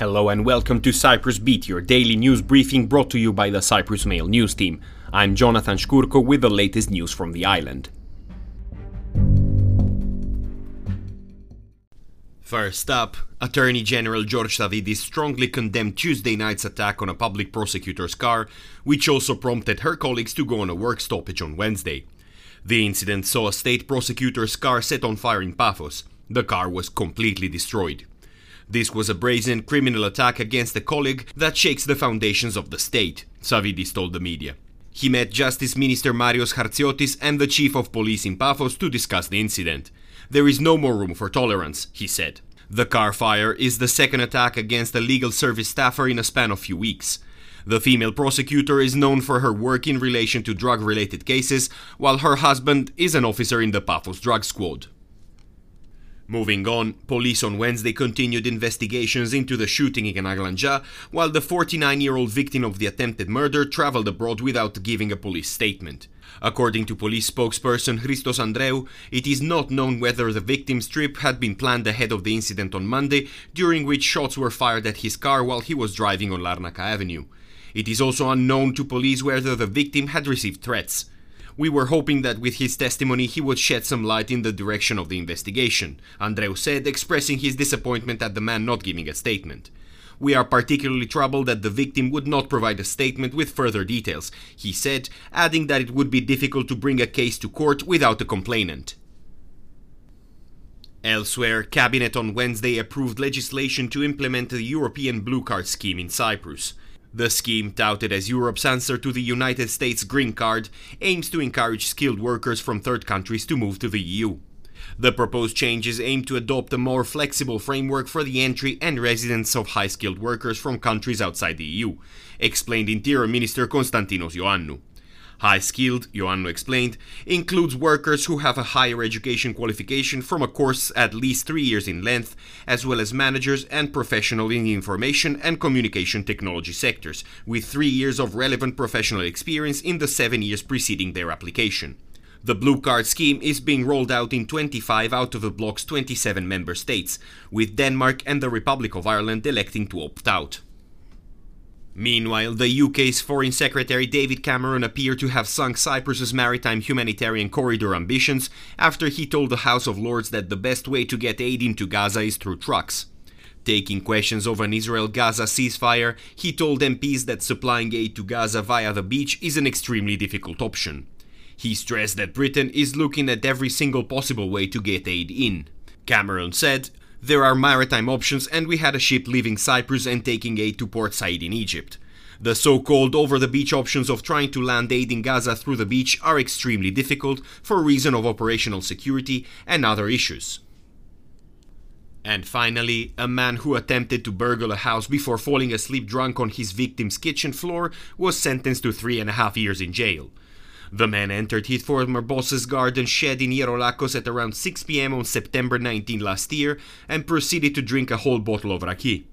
Hello and welcome to Cyprus Beat, your daily news briefing brought to you by the Cyprus Mail news team. I'm Jonathan Shkurko with the latest news from the island. First up, Attorney General George Savvides strongly condemned Tuesday night's attack on a public prosecutor's car, which also prompted her colleagues to go on a work stoppage on Wednesday. The incident saw a state prosecutor's car set on fire in Paphos. The car was completely destroyed. This was a brazen criminal attack against a colleague that shakes the foundations of the state, Savvides told the media. He met Justice Minister Marios Hartsiotis and the Chief of Police in Paphos to discuss the incident. There is no more room for tolerance, he said. The car fire is the second attack against a legal service staffer in a span of few weeks. The female prosecutor is known for her work in relation to drug related cases, while her husband is an officer in the Paphos drug squad. Moving on, police on Wednesday continued investigations into the shooting in Aglandjia, while the 49 year old victim of the attempted murder traveled abroad without giving a police statement. According to police spokesperson Christos Andreou, it is not known whether the victim's trip had been planned ahead of the incident on Monday, during which shots were fired at his car while he was driving on Larnaca Avenue. It is also unknown to police whether the victim had received threats. We were hoping that with his testimony he would shed some light in the direction of the investigation, Andreou said, expressing his disappointment at the man not giving a statement. We are particularly troubled that the victim would not provide a statement with further details, he said, adding that it would be difficult to bring a case to court without a complainant. Elsewhere, Cabinet on Wednesday approved legislation to implement the European Blue Card scheme in Cyprus. The scheme, touted as Europe's answer to the United States Green Card, aims to encourage skilled workers from third countries to move to the EU. The proposed changes aim to adopt a more flexible framework for the entry and residence of high skilled workers from countries outside the EU, explained Interior Minister Konstantinos Ioannou. High skilled, Ioannou explained, includes workers who have a higher education qualification from a course at least three years in length, as well as managers and professionals in the information and communication technology sectors, with three years of relevant professional experience in the seven years preceding their application. The Blue Card scheme is being rolled out in 25 out of the bloc's 27 member states, with Denmark and the Republic of Ireland electing to opt out. Meanwhile, the UK's Foreign Secretary David Cameron appeared to have sunk Cyprus's maritime humanitarian corridor ambitions after he told the House of Lords that the best way to get aid into Gaza is through trucks. Taking questions over an Israel Gaza ceasefire, he told MPs that supplying aid to Gaza via the beach is an extremely difficult option. He stressed that Britain is looking at every single possible way to get aid in. Cameron said, there are maritime options, and we had a ship leaving Cyprus and taking aid to Port Said in Egypt. The so called over the beach options of trying to land aid in Gaza through the beach are extremely difficult for reason of operational security and other issues. And finally, a man who attempted to burgle a house before falling asleep drunk on his victim's kitchen floor was sentenced to three and a half years in jail. The man entered his former boss's garden shed in Ierolakos at around 6 pm on September 19 last year and proceeded to drink a whole bottle of raki.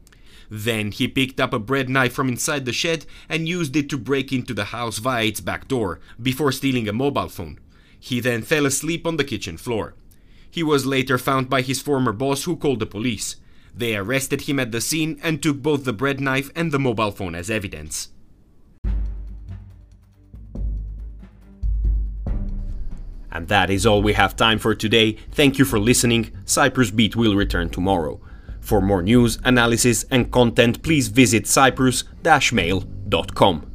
Then he picked up a bread knife from inside the shed and used it to break into the house via its back door, before stealing a mobile phone. He then fell asleep on the kitchen floor. He was later found by his former boss, who called the police. They arrested him at the scene and took both the bread knife and the mobile phone as evidence. And that is all we have time for today. Thank you for listening. Cyprus Beat will return tomorrow. For more news, analysis, and content, please visit cyprus-mail.com.